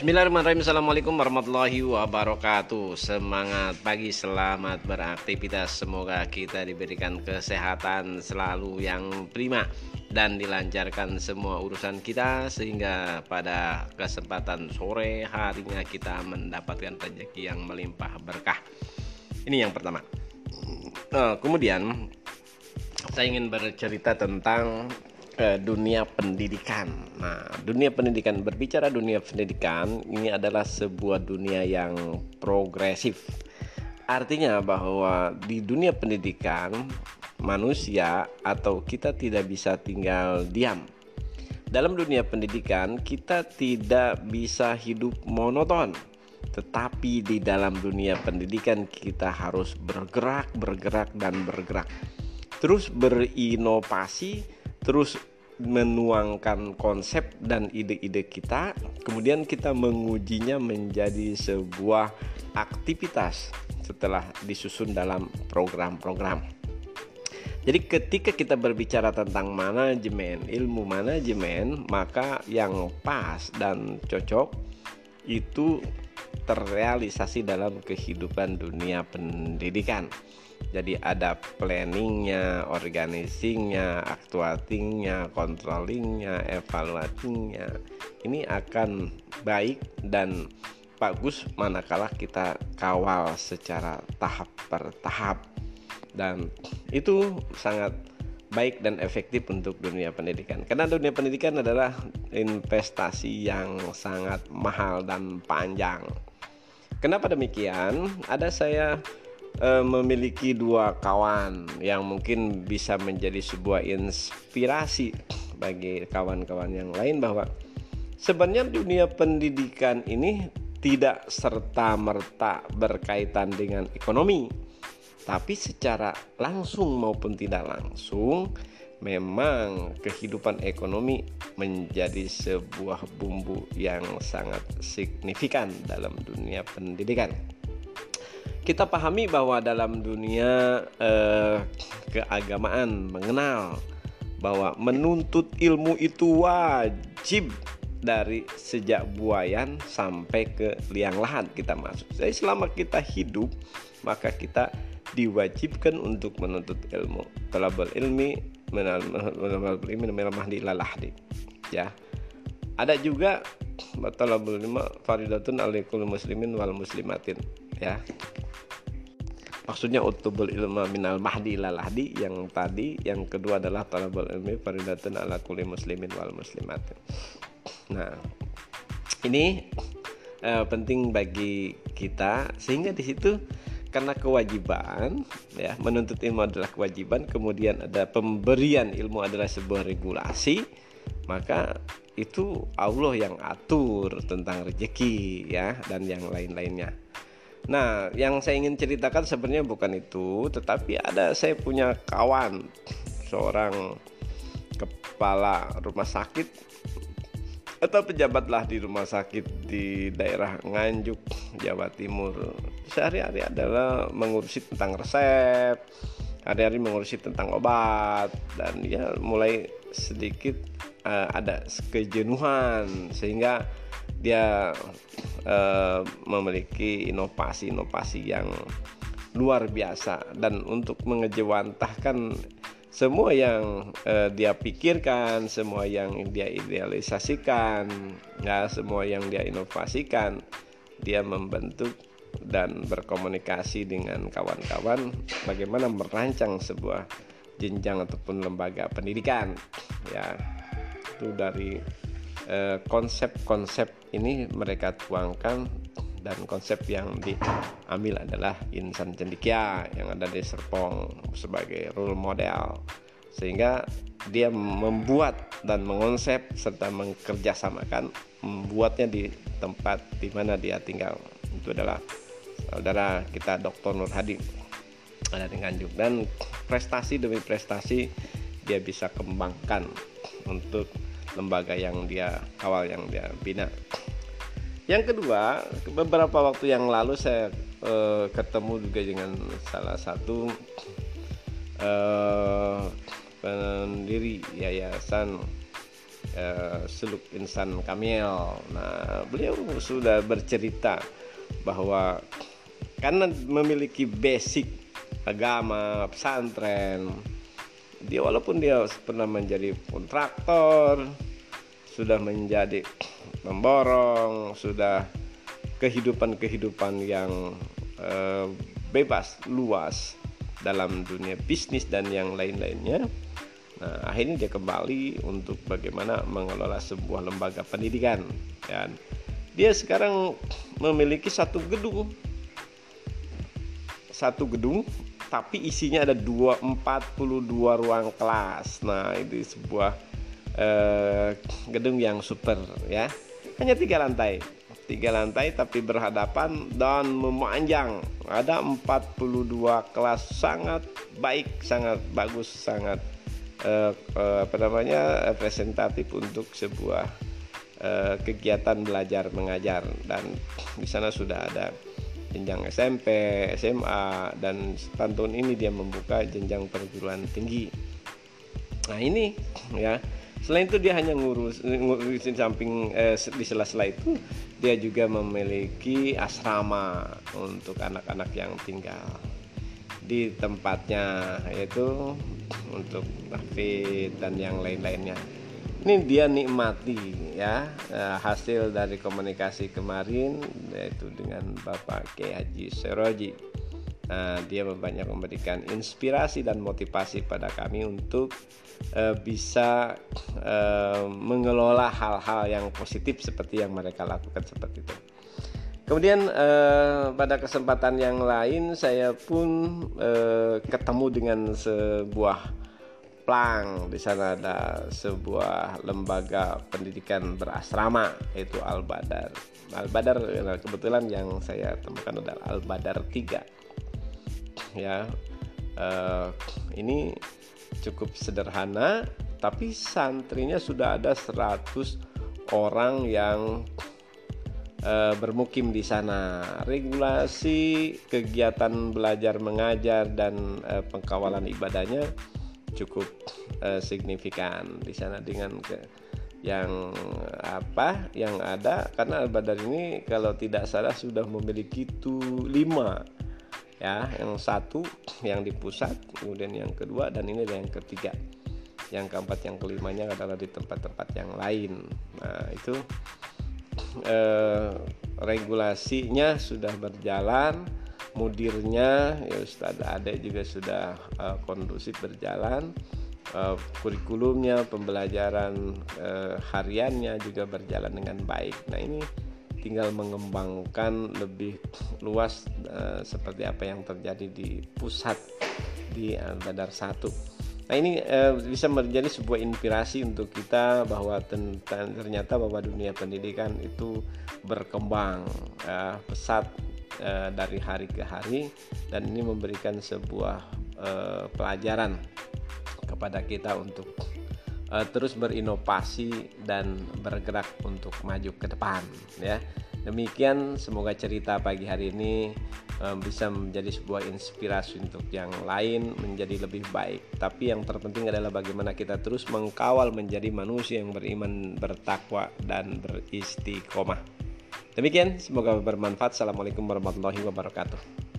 Bismillahirrahmanirrahim. Assalamualaikum warahmatullahi wabarakatuh. Semangat pagi, selamat beraktivitas. Semoga kita diberikan kesehatan selalu yang prima Dan dilancarkan semua urusan kita Sehingga pada kesempatan sore harinya kita mendapatkan rezeki yang melimpah berkah. Ini yang pertama. Nah, Kemudian saya ingin bercerita tentang ke dunia pendidikan. Nah, dunia pendidikan berbicara dunia pendidikan ini adalah sebuah dunia yang progresif. Artinya bahwa di dunia pendidikan manusia atau kita tidak bisa tinggal diam. Dalam dunia pendidikan kita tidak bisa hidup monoton. Tetapi di dalam dunia pendidikan kita harus bergerak, bergerak dan bergerak. Terus berinovasi, terus menuangkan konsep dan ide-ide kita, kemudian kita mengujinya menjadi sebuah aktivitas setelah disusun dalam program-program. Jadi ketika kita berbicara tentang manajemen, ilmu manajemen, maka yang pas dan cocok itu terrealisasi dalam kehidupan dunia pendidikan. Jadi ada planningnya, organizingnya, actuatingnya, controllingnya, evaluatingnya. Ini akan baik dan bagus manakala kita kawal secara tahap per tahap. Dan itu sangat baik dan efektif untuk dunia pendidikan. Karena dunia pendidikan adalah investasi yang sangat mahal dan panjang. Kenapa demikian? Ada saya e, memiliki dua kawan yang mungkin bisa menjadi sebuah inspirasi bagi kawan-kawan yang lain bahwa sebenarnya dunia pendidikan ini tidak serta-merta berkaitan dengan ekonomi, tapi secara langsung maupun tidak langsung memang kehidupan ekonomi menjadi sebuah bumbu yang sangat signifikan dalam dunia pendidikan kita pahami bahwa dalam dunia eh, keagamaan mengenal bahwa menuntut ilmu itu wajib dari sejak buayan sampai ke liang lahat kita masuk. Jadi selama kita hidup maka kita diwajibkan untuk menuntut ilmu. Talabul ilmi lalahdi. Ya. Ada juga talabul ilmi faridatun alaikul muslimin wal muslimatin ya maksudnya utubul ilma minal mahdi lalahdi yang tadi yang kedua adalah talabul ilmi faridatun ala kulli muslimin wal muslimat. Nah ini uh, penting bagi kita sehingga di situ karena kewajiban ya menuntut ilmu adalah kewajiban kemudian ada pemberian ilmu adalah sebuah regulasi maka itu Allah yang atur tentang rezeki ya dan yang lain-lainnya Nah, yang saya ingin ceritakan sebenarnya bukan itu, tetapi ada saya punya kawan seorang kepala rumah sakit atau pejabat lah di rumah sakit di daerah Nganjuk, Jawa Timur. Sehari-hari adalah mengurusi tentang resep, hari-hari mengurusi tentang obat dan ya mulai sedikit uh, ada kejenuhan sehingga dia uh, memiliki inovasi-inovasi yang luar biasa. Dan untuk mengejawantahkan semua yang uh, dia pikirkan, semua yang dia idealisasikan, ya semua yang dia inovasikan, dia membentuk dan berkomunikasi dengan kawan-kawan bagaimana merancang sebuah jenjang ataupun lembaga pendidikan ya. Itu dari Eh, konsep-konsep ini mereka tuangkan dan konsep yang diambil adalah insan cendikia yang ada di Serpong sebagai role model. Sehingga dia membuat dan mengonsep serta mengerjasamakan membuatnya di tempat di mana dia tinggal. Itu adalah saudara kita Dr. Nur Hadi. Ada di Nganjuk. Dan prestasi demi prestasi dia bisa kembangkan untuk lembaga yang dia awal yang dia bina. Yang kedua, beberapa waktu yang lalu saya uh, ketemu juga dengan salah satu uh, pendiri yayasan uh, Seluk Insan Kamil. Nah, beliau sudah bercerita bahwa karena memiliki basic agama pesantren dia walaupun dia pernah menjadi kontraktor sudah menjadi memborong sudah kehidupan-kehidupan yang uh, bebas luas dalam dunia bisnis dan yang lain-lainnya Nah, akhirnya dia kembali untuk bagaimana mengelola sebuah lembaga pendidikan dan dia sekarang memiliki satu gedung. Satu gedung tapi isinya ada dua 42 ruang kelas. Nah, itu sebuah eh, gedung yang super ya. Hanya tiga lantai. Tiga lantai tapi berhadapan dan memanjang. Ada 42 kelas sangat baik, sangat bagus, sangat eh, eh, apa namanya representatif untuk sebuah eh, kegiatan belajar mengajar dan di sana sudah ada jenjang SMP, SMA dan tahun ini dia membuka jenjang perguruan tinggi. Nah ini ya selain itu dia hanya ngurus ngurusin samping eh, di sela-sela itu dia juga memiliki asrama untuk anak-anak yang tinggal di tempatnya yaitu untuk David dan yang lain-lainnya ini dia nikmati ya eh, hasil dari komunikasi kemarin yaitu dengan Bapak Kiai Haji Seroji. Nah, dia banyak memberikan inspirasi dan motivasi pada kami untuk uh, bisa uh, mengelola hal-hal yang positif seperti yang mereka lakukan seperti itu. Kemudian uh, pada kesempatan yang lain saya pun uh, ketemu dengan sebuah Plang. Di sana ada sebuah lembaga pendidikan berasrama yaitu Al Badar. Al Badar kebetulan yang saya temukan adalah Al Badar 3. Ya. Uh, ini cukup sederhana tapi santrinya sudah ada 100 orang yang uh, bermukim di sana. Regulasi kegiatan belajar mengajar dan uh, pengkawalan ibadahnya cukup uh, signifikan di sana dengan ke yang apa yang ada. Karena Al-Badar ini kalau tidak salah sudah memiliki tu lima ya. Yang satu yang di pusat kemudian yang kedua dan ini yang ketiga. Yang keempat yang kelimanya adalah di tempat-tempat yang lain. Nah itu eh, regulasinya sudah berjalan mudirnya ya Ustadz Ade juga sudah uh, kondusif berjalan. Uh, kurikulumnya pembelajaran uh, hariannya juga berjalan dengan baik. Nah ini tinggal mengembangkan lebih luas uh, seperti apa yang terjadi di pusat di Badar satu. Nah ini uh, bisa menjadi sebuah inspirasi untuk kita bahwa ternyata bahwa dunia pendidikan itu berkembang uh, pesat uh, dari hari ke hari dan ini memberikan sebuah uh, pelajaran kepada kita untuk uh, terus berinovasi dan bergerak untuk maju ke depan ya. Demikian semoga cerita pagi hari ini bisa menjadi sebuah inspirasi untuk yang lain menjadi lebih baik. Tapi yang terpenting adalah bagaimana kita terus mengkawal menjadi manusia yang beriman, bertakwa dan beristiqomah. Demikian, semoga bermanfaat. Assalamualaikum warahmatullahi wabarakatuh.